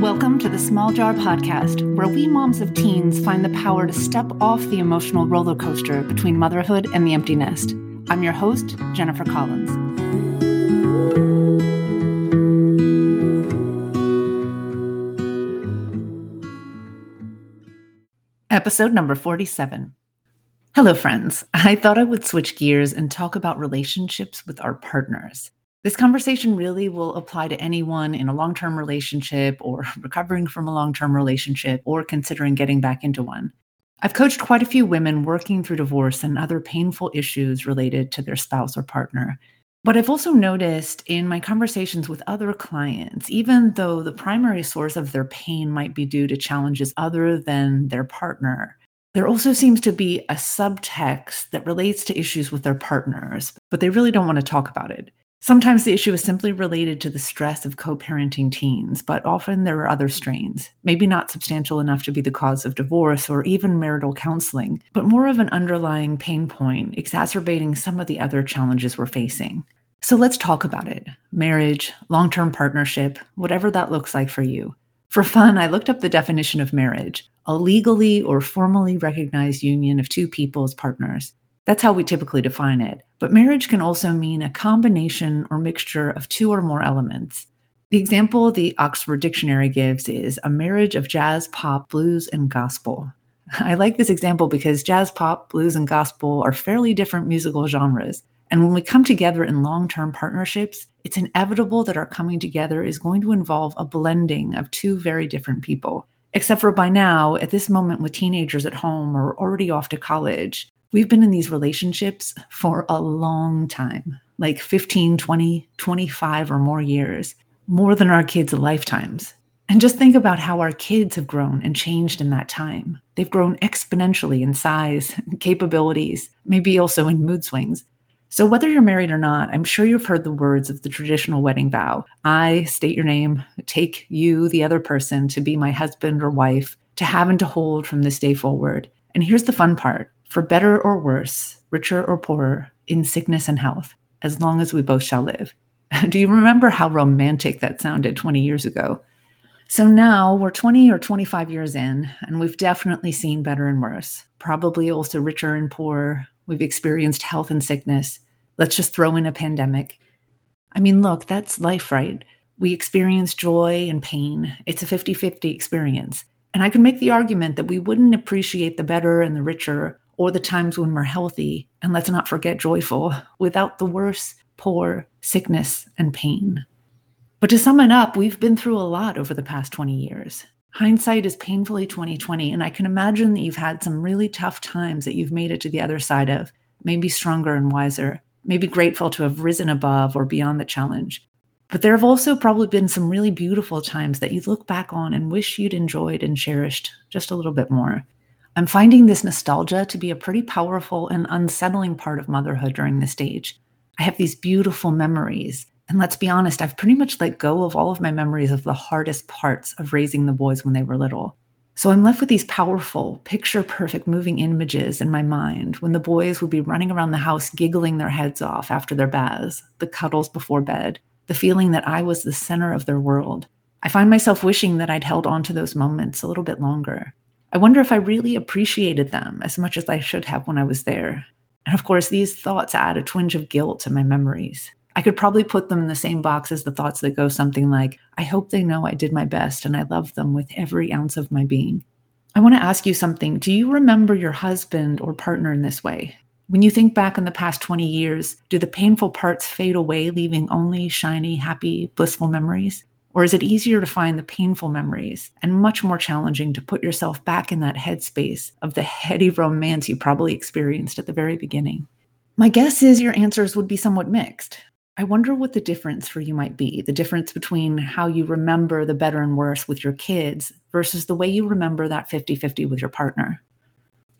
Welcome to the Small Jar Podcast, where we moms of teens find the power to step off the emotional roller coaster between motherhood and the empty nest. I'm your host, Jennifer Collins. Episode number 47. Hello, friends. I thought I would switch gears and talk about relationships with our partners. This conversation really will apply to anyone in a long term relationship or recovering from a long term relationship or considering getting back into one. I've coached quite a few women working through divorce and other painful issues related to their spouse or partner. But I've also noticed in my conversations with other clients, even though the primary source of their pain might be due to challenges other than their partner, there also seems to be a subtext that relates to issues with their partners, but they really don't want to talk about it. Sometimes the issue is simply related to the stress of co parenting teens, but often there are other strains, maybe not substantial enough to be the cause of divorce or even marital counseling, but more of an underlying pain point exacerbating some of the other challenges we're facing. So let's talk about it marriage, long term partnership, whatever that looks like for you. For fun, I looked up the definition of marriage a legally or formally recognized union of two people as partners. That's how we typically define it. But marriage can also mean a combination or mixture of two or more elements. The example the Oxford Dictionary gives is a marriage of jazz, pop, blues, and gospel. I like this example because jazz, pop, blues, and gospel are fairly different musical genres. And when we come together in long term partnerships, it's inevitable that our coming together is going to involve a blending of two very different people. Except for by now, at this moment with teenagers at home or already off to college, We've been in these relationships for a long time, like 15, 20, 25 or more years, more than our kids' lifetimes. And just think about how our kids have grown and changed in that time. They've grown exponentially in size, and capabilities, maybe also in mood swings. So, whether you're married or not, I'm sure you've heard the words of the traditional wedding vow I state your name, take you, the other person, to be my husband or wife, to have and to hold from this day forward. And here's the fun part for better or worse, richer or poorer, in sickness and health, as long as we both shall live. Do you remember how romantic that sounded 20 years ago? So now we're 20 or 25 years in, and we've definitely seen better and worse, probably also richer and poorer. We've experienced health and sickness. Let's just throw in a pandemic. I mean, look, that's life, right? We experience joy and pain. It's a 50 50 experience. And I can make the argument that we wouldn't appreciate the better and the richer or the times when we're healthy, and let's not forget joyful, without the worse, poor, sickness, and pain. But to sum it up, we've been through a lot over the past 20 years. Hindsight is painfully 2020, and I can imagine that you've had some really tough times that you've made it to the other side of, maybe stronger and wiser, maybe grateful to have risen above or beyond the challenge. But there have also probably been some really beautiful times that you look back on and wish you'd enjoyed and cherished just a little bit more. I'm finding this nostalgia to be a pretty powerful and unsettling part of motherhood during this stage. I have these beautiful memories. And let's be honest, I've pretty much let go of all of my memories of the hardest parts of raising the boys when they were little. So I'm left with these powerful, picture perfect moving images in my mind when the boys would be running around the house giggling their heads off after their baths, the cuddles before bed, the feeling that I was the center of their world. I find myself wishing that I'd held on to those moments a little bit longer. I wonder if I really appreciated them as much as I should have when I was there. And of course, these thoughts add a twinge of guilt to my memories. I could probably put them in the same box as the thoughts that go something like, I hope they know I did my best and I love them with every ounce of my being. I want to ask you something. Do you remember your husband or partner in this way? When you think back in the past 20 years, do the painful parts fade away, leaving only shiny, happy, blissful memories? Or is it easier to find the painful memories and much more challenging to put yourself back in that headspace of the heady romance you probably experienced at the very beginning? My guess is your answers would be somewhat mixed. I wonder what the difference for you might be the difference between how you remember the better and worse with your kids versus the way you remember that 50 50 with your partner.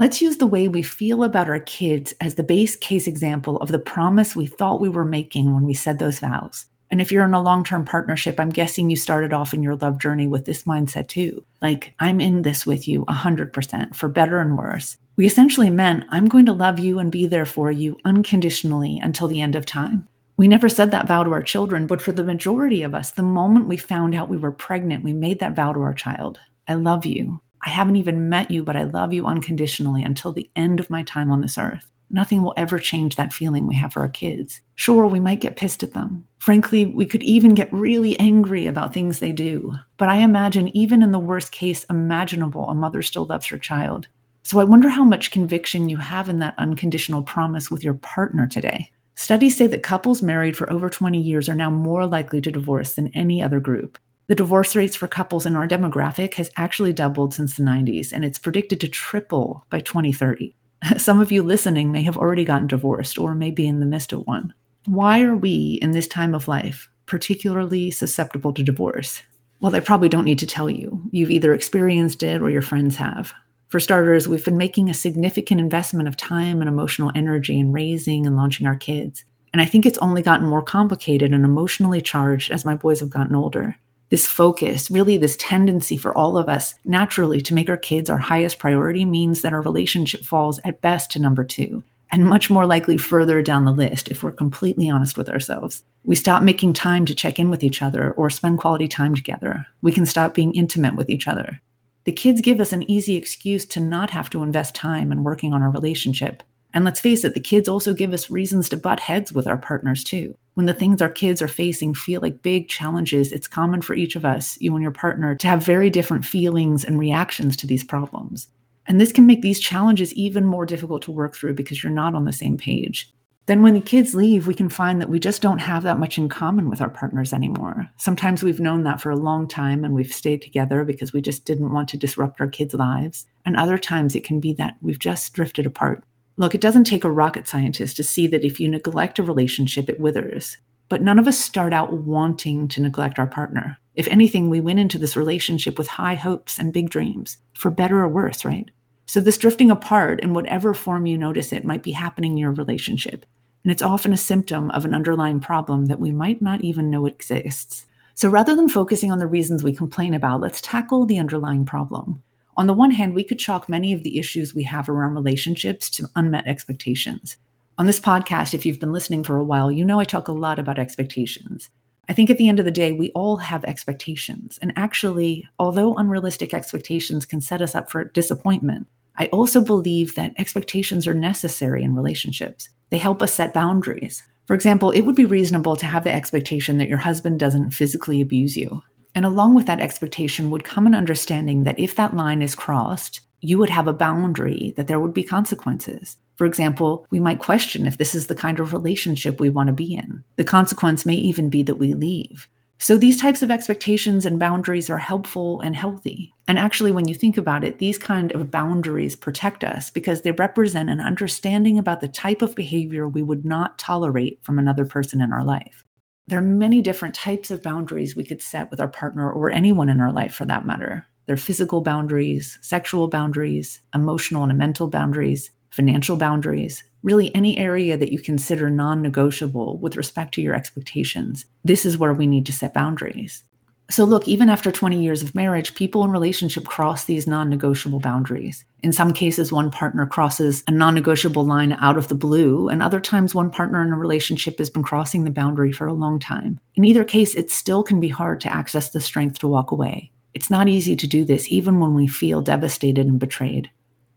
Let's use the way we feel about our kids as the base case example of the promise we thought we were making when we said those vows. And if you're in a long term partnership, I'm guessing you started off in your love journey with this mindset too. Like, I'm in this with you 100% for better and worse. We essentially meant, I'm going to love you and be there for you unconditionally until the end of time. We never said that vow to our children, but for the majority of us, the moment we found out we were pregnant, we made that vow to our child I love you. I haven't even met you, but I love you unconditionally until the end of my time on this earth. Nothing will ever change that feeling we have for our kids. Sure, we might get pissed at them. Frankly, we could even get really angry about things they do. But I imagine, even in the worst case imaginable, a mother still loves her child. So I wonder how much conviction you have in that unconditional promise with your partner today. Studies say that couples married for over 20 years are now more likely to divorce than any other group. The divorce rates for couples in our demographic has actually doubled since the 90s, and it's predicted to triple by 2030. Some of you listening may have already gotten divorced or may be in the midst of one. Why are we in this time of life particularly susceptible to divorce? Well, I probably don't need to tell you. You've either experienced it or your friends have. For starters, we've been making a significant investment of time and emotional energy in raising and launching our kids. And I think it's only gotten more complicated and emotionally charged as my boys have gotten older. This focus, really, this tendency for all of us naturally to make our kids our highest priority means that our relationship falls at best to number two, and much more likely further down the list if we're completely honest with ourselves. We stop making time to check in with each other or spend quality time together. We can stop being intimate with each other. The kids give us an easy excuse to not have to invest time in working on our relationship. And let's face it, the kids also give us reasons to butt heads with our partners too. When the things our kids are facing feel like big challenges, it's common for each of us, you and your partner, to have very different feelings and reactions to these problems. And this can make these challenges even more difficult to work through because you're not on the same page then when the kids leave, we can find that we just don't have that much in common with our partners anymore. Sometimes we've known that for a long time and we've stayed together because we just didn't want to disrupt our kids' lives. And other times it can be that we've just drifted apart. Look, it doesn't take a rocket scientist to see that if you neglect a relationship, it withers. But none of us start out wanting to neglect our partner. If anything, we went into this relationship with high hopes and big dreams, for better or worse, right? So, this drifting apart, in whatever form you notice it, might be happening in your relationship. And it's often a symptom of an underlying problem that we might not even know exists. So, rather than focusing on the reasons we complain about, let's tackle the underlying problem. On the one hand, we could chalk many of the issues we have around relationships to unmet expectations. On this podcast, if you've been listening for a while, you know I talk a lot about expectations. I think at the end of the day, we all have expectations. And actually, although unrealistic expectations can set us up for disappointment, I also believe that expectations are necessary in relationships. They help us set boundaries. For example, it would be reasonable to have the expectation that your husband doesn't physically abuse you. And along with that expectation would come an understanding that if that line is crossed, you would have a boundary, that there would be consequences. For example, we might question if this is the kind of relationship we want to be in. The consequence may even be that we leave. So these types of expectations and boundaries are helpful and healthy. And actually, when you think about it, these kind of boundaries protect us because they represent an understanding about the type of behavior we would not tolerate from another person in our life. There are many different types of boundaries we could set with our partner or anyone in our life for that matter. There are physical boundaries, sexual boundaries, emotional and mental boundaries, financial boundaries, really any area that you consider non negotiable with respect to your expectations. This is where we need to set boundaries. So, look, even after 20 years of marriage, people in relationship cross these non negotiable boundaries. In some cases, one partner crosses a non negotiable line out of the blue, and other times, one partner in a relationship has been crossing the boundary for a long time. In either case, it still can be hard to access the strength to walk away. It's not easy to do this, even when we feel devastated and betrayed.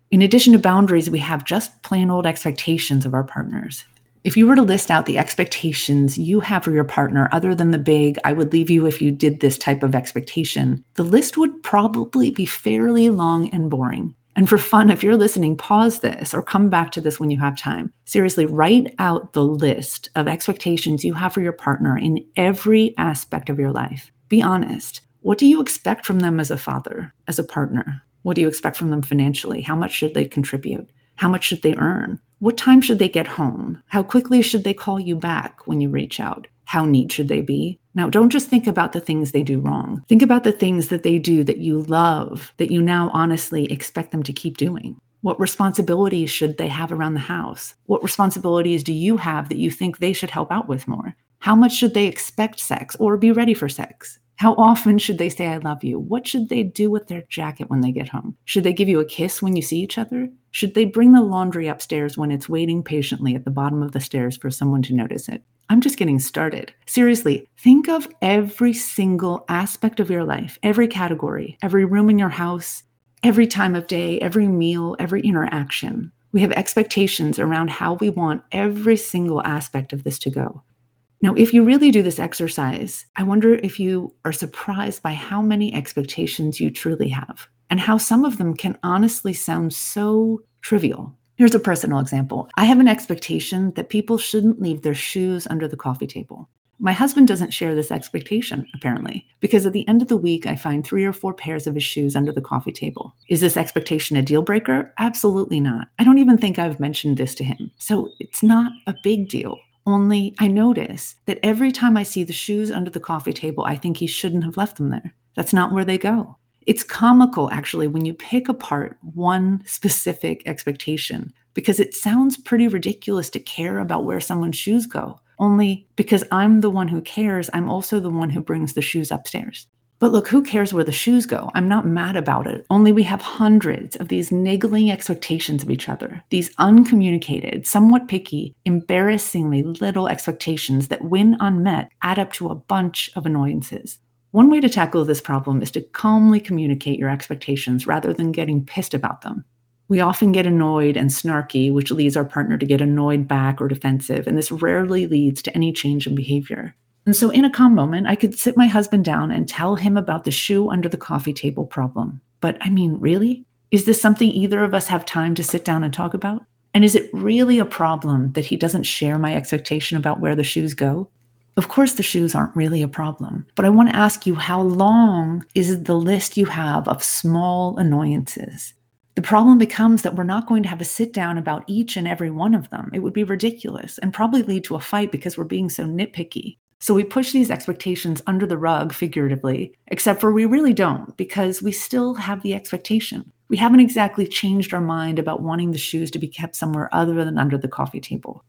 In addition to boundaries, we have just plain old expectations of our partners. If you were to list out the expectations you have for your partner, other than the big, I would leave you if you did this type of expectation, the list would probably be fairly long and boring. And for fun, if you're listening, pause this or come back to this when you have time. Seriously, write out the list of expectations you have for your partner in every aspect of your life. Be honest. What do you expect from them as a father, as a partner? What do you expect from them financially? How much should they contribute? How much should they earn? What time should they get home? How quickly should they call you back when you reach out? How neat should they be? Now, don't just think about the things they do wrong. Think about the things that they do that you love, that you now honestly expect them to keep doing. What responsibilities should they have around the house? What responsibilities do you have that you think they should help out with more? How much should they expect sex or be ready for sex? How often should they say, I love you? What should they do with their jacket when they get home? Should they give you a kiss when you see each other? Should they bring the laundry upstairs when it's waiting patiently at the bottom of the stairs for someone to notice it? I'm just getting started. Seriously, think of every single aspect of your life, every category, every room in your house, every time of day, every meal, every interaction. We have expectations around how we want every single aspect of this to go. Now, if you really do this exercise, I wonder if you are surprised by how many expectations you truly have and how some of them can honestly sound so trivial. Here's a personal example I have an expectation that people shouldn't leave their shoes under the coffee table. My husband doesn't share this expectation, apparently, because at the end of the week, I find three or four pairs of his shoes under the coffee table. Is this expectation a deal breaker? Absolutely not. I don't even think I've mentioned this to him. So it's not a big deal. Only I notice that every time I see the shoes under the coffee table, I think he shouldn't have left them there. That's not where they go. It's comical, actually, when you pick apart one specific expectation, because it sounds pretty ridiculous to care about where someone's shoes go. Only because I'm the one who cares, I'm also the one who brings the shoes upstairs. But look, who cares where the shoes go? I'm not mad about it. Only we have hundreds of these niggling expectations of each other, these uncommunicated, somewhat picky, embarrassingly little expectations that, when unmet, add up to a bunch of annoyances. One way to tackle this problem is to calmly communicate your expectations rather than getting pissed about them. We often get annoyed and snarky, which leads our partner to get annoyed back or defensive, and this rarely leads to any change in behavior. And so, in a calm moment, I could sit my husband down and tell him about the shoe under the coffee table problem. But I mean, really? Is this something either of us have time to sit down and talk about? And is it really a problem that he doesn't share my expectation about where the shoes go? Of course, the shoes aren't really a problem, but I want to ask you how long is the list you have of small annoyances? The problem becomes that we're not going to have a sit down about each and every one of them. It would be ridiculous and probably lead to a fight because we're being so nitpicky. So we push these expectations under the rug figuratively, except for we really don't because we still have the expectation. We haven't exactly changed our mind about wanting the shoes to be kept somewhere other than under the coffee table.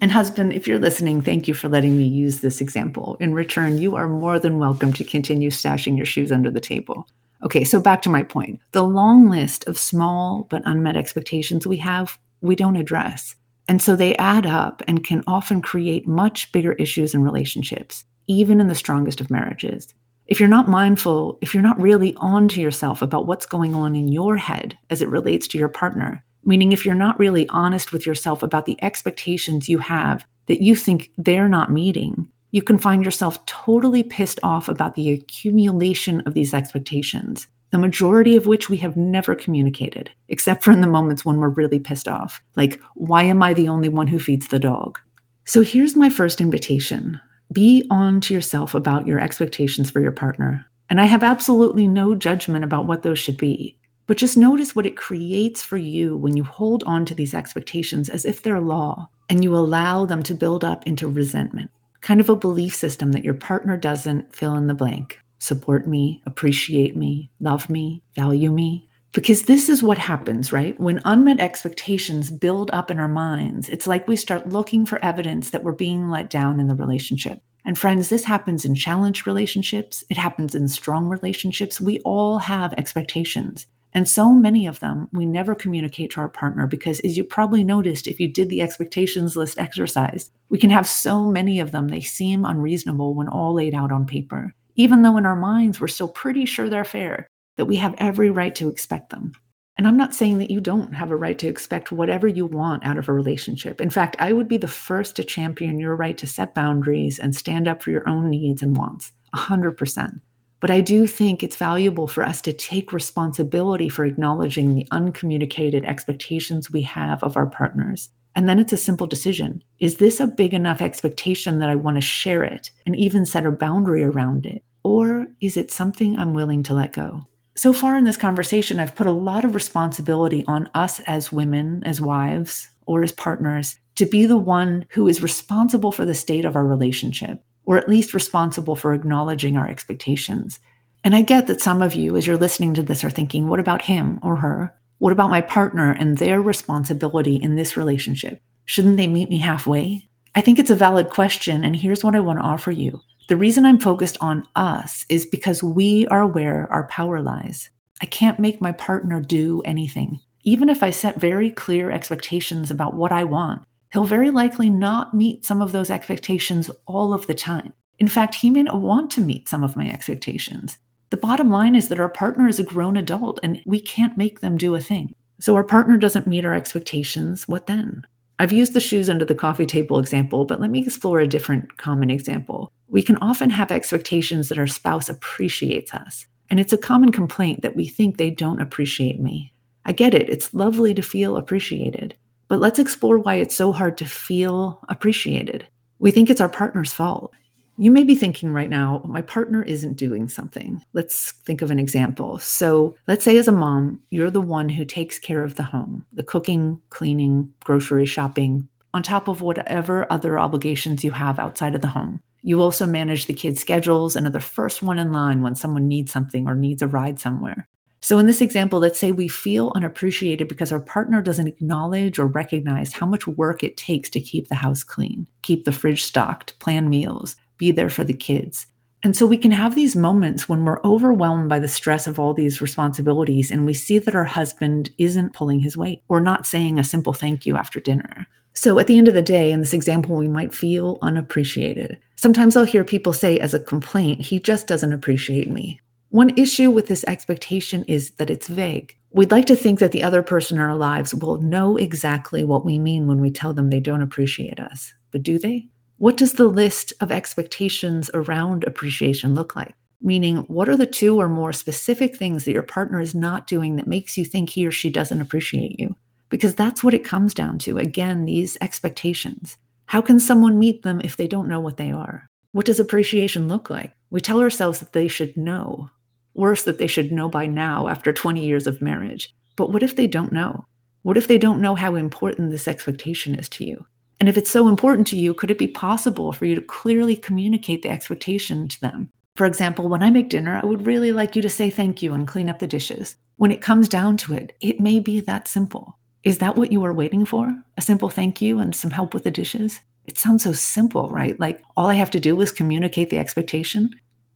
And, husband, if you're listening, thank you for letting me use this example. In return, you are more than welcome to continue stashing your shoes under the table. Okay, so back to my point. The long list of small but unmet expectations we have, we don't address. And so they add up and can often create much bigger issues in relationships, even in the strongest of marriages. If you're not mindful, if you're not really on to yourself about what's going on in your head as it relates to your partner, meaning if you're not really honest with yourself about the expectations you have that you think they're not meeting, you can find yourself totally pissed off about the accumulation of these expectations, the majority of which we have never communicated, except for in the moments when we're really pissed off. Like, why am I the only one who feeds the dog? So here's my first invitation be on to yourself about your expectations for your partner. And I have absolutely no judgment about what those should be. But just notice what it creates for you when you hold on to these expectations as if they're law and you allow them to build up into resentment kind of a belief system that your partner doesn't fill in the blank support me, appreciate me, love me, value me. Because this is what happens, right? When unmet expectations build up in our minds, it's like we start looking for evidence that we're being let down in the relationship. And friends, this happens in challenged relationships, it happens in strong relationships. We all have expectations. And so many of them we never communicate to our partner because, as you probably noticed if you did the expectations list exercise, we can have so many of them, they seem unreasonable when all laid out on paper, even though in our minds we're still pretty sure they're fair, that we have every right to expect them. And I'm not saying that you don't have a right to expect whatever you want out of a relationship. In fact, I would be the first to champion your right to set boundaries and stand up for your own needs and wants, 100%. But I do think it's valuable for us to take responsibility for acknowledging the uncommunicated expectations we have of our partners. And then it's a simple decision. Is this a big enough expectation that I want to share it and even set a boundary around it? Or is it something I'm willing to let go? So far in this conversation, I've put a lot of responsibility on us as women, as wives, or as partners to be the one who is responsible for the state of our relationship or at least responsible for acknowledging our expectations. And I get that some of you, as you're listening to this, are thinking, what about him or her? What about my partner and their responsibility in this relationship? Shouldn't they meet me halfway? I think it's a valid question, and here's what I want to offer you. The reason I'm focused on us is because we are where our power lies. I can't make my partner do anything. Even if I set very clear expectations about what I want, He'll very likely not meet some of those expectations all of the time. In fact, he may not want to meet some of my expectations. The bottom line is that our partner is a grown adult and we can't make them do a thing. So our partner doesn't meet our expectations. What then? I've used the shoes under the coffee table example, but let me explore a different common example. We can often have expectations that our spouse appreciates us. And it's a common complaint that we think they don't appreciate me. I get it, it's lovely to feel appreciated. But let's explore why it's so hard to feel appreciated. We think it's our partner's fault. You may be thinking right now, my partner isn't doing something. Let's think of an example. So, let's say as a mom, you're the one who takes care of the home, the cooking, cleaning, grocery shopping, on top of whatever other obligations you have outside of the home. You also manage the kids' schedules and are the first one in line when someone needs something or needs a ride somewhere. So, in this example, let's say we feel unappreciated because our partner doesn't acknowledge or recognize how much work it takes to keep the house clean, keep the fridge stocked, plan meals, be there for the kids. And so we can have these moments when we're overwhelmed by the stress of all these responsibilities and we see that our husband isn't pulling his weight or not saying a simple thank you after dinner. So at the end of the day, in this example, we might feel unappreciated. Sometimes I'll hear people say as a complaint, he just doesn't appreciate me. One issue with this expectation is that it's vague. We'd like to think that the other person in our lives will know exactly what we mean when we tell them they don't appreciate us. But do they? What does the list of expectations around appreciation look like? Meaning, what are the two or more specific things that your partner is not doing that makes you think he or she doesn't appreciate you? Because that's what it comes down to. Again, these expectations. How can someone meet them if they don't know what they are? What does appreciation look like? We tell ourselves that they should know, Worse, that they should know by now after 20 years of marriage. But what if they don't know? What if they don't know how important this expectation is to you? And if it's so important to you, could it be possible for you to clearly communicate the expectation to them? For example, when I make dinner, I would really like you to say thank you and clean up the dishes. When it comes down to it, it may be that simple. Is that what you are waiting for? A simple thank you and some help with the dishes? It sounds so simple, right? Like all I have to do is communicate the expectation.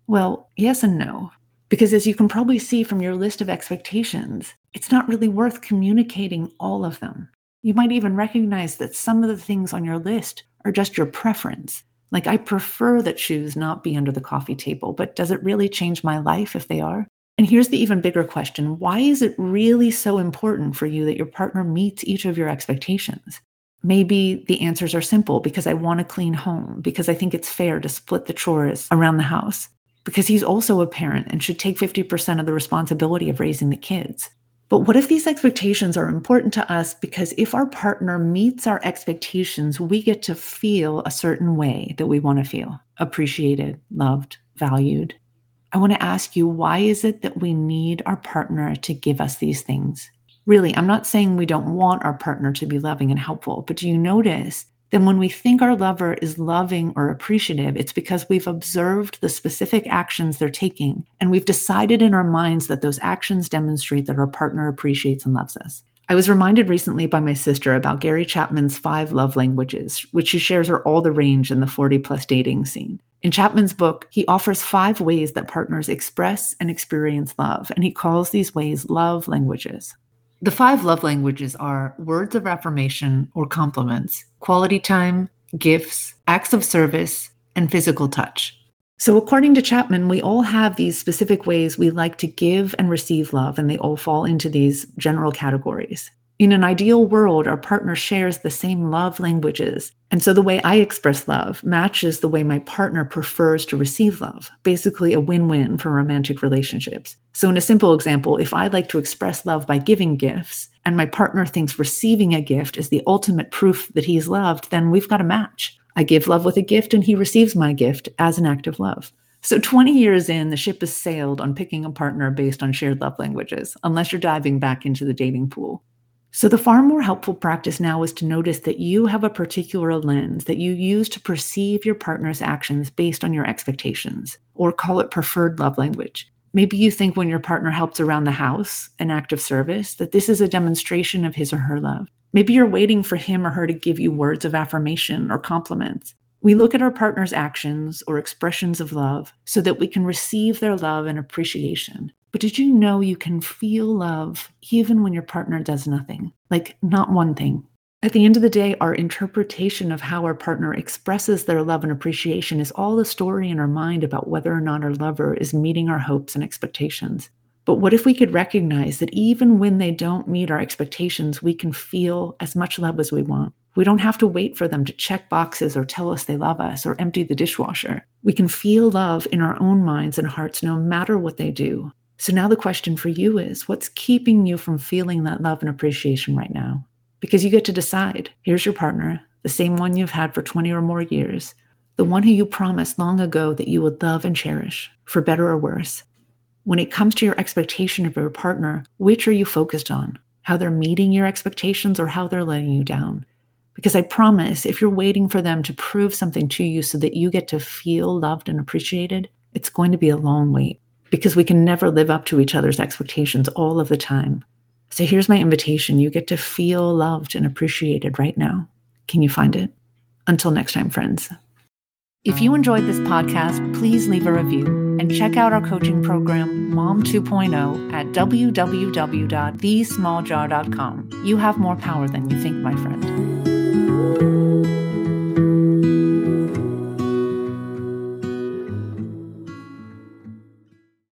Well, yes and no. Because as you can probably see from your list of expectations, it's not really worth communicating all of them. You might even recognize that some of the things on your list are just your preference. Like, I prefer that shoes not be under the coffee table, but does it really change my life if they are? And here's the even bigger question why is it really so important for you that your partner meets each of your expectations? Maybe the answers are simple because I want a clean home, because I think it's fair to split the chores around the house, because he's also a parent and should take 50% of the responsibility of raising the kids. But what if these expectations are important to us because if our partner meets our expectations, we get to feel a certain way that we want to feel appreciated, loved, valued? I want to ask you why is it that we need our partner to give us these things? Really, I'm not saying we don't want our partner to be loving and helpful, but do you notice then when we think our lover is loving or appreciative, it's because we've observed the specific actions they're taking and we've decided in our minds that those actions demonstrate that our partner appreciates and loves us. I was reminded recently by my sister about Gary Chapman's five love languages, which she shares are all the range in the 40 plus dating scene. In Chapman's book, he offers five ways that partners express and experience love, and he calls these ways love languages. The five love languages are words of affirmation or compliments, quality time, gifts, acts of service, and physical touch. So, according to Chapman, we all have these specific ways we like to give and receive love, and they all fall into these general categories. In an ideal world, our partner shares the same love languages. And so the way I express love matches the way my partner prefers to receive love, basically a win win for romantic relationships. So, in a simple example, if I like to express love by giving gifts, and my partner thinks receiving a gift is the ultimate proof that he's loved, then we've got a match. I give love with a gift, and he receives my gift as an act of love. So, 20 years in, the ship has sailed on picking a partner based on shared love languages, unless you're diving back into the dating pool. So, the far more helpful practice now is to notice that you have a particular lens that you use to perceive your partner's actions based on your expectations, or call it preferred love language. Maybe you think when your partner helps around the house, an act of service, that this is a demonstration of his or her love. Maybe you're waiting for him or her to give you words of affirmation or compliments. We look at our partner's actions or expressions of love so that we can receive their love and appreciation. But did you know you can feel love even when your partner does nothing? Like, not one thing. At the end of the day, our interpretation of how our partner expresses their love and appreciation is all a story in our mind about whether or not our lover is meeting our hopes and expectations. But what if we could recognize that even when they don't meet our expectations, we can feel as much love as we want? We don't have to wait for them to check boxes or tell us they love us or empty the dishwasher. We can feel love in our own minds and hearts no matter what they do. So now the question for you is what's keeping you from feeling that love and appreciation right now? Because you get to decide. Here's your partner, the same one you've had for 20 or more years, the one who you promised long ago that you would love and cherish, for better or worse. When it comes to your expectation of your partner, which are you focused on? How they're meeting your expectations or how they're letting you down? Because I promise, if you're waiting for them to prove something to you so that you get to feel loved and appreciated, it's going to be a long wait because we can never live up to each other's expectations all of the time. So here's my invitation you get to feel loved and appreciated right now. Can you find it? Until next time, friends. If you enjoyed this podcast, please leave a review and check out our coaching program, Mom 2.0, at www.thesmalljar.com. You have more power than you think, my friend.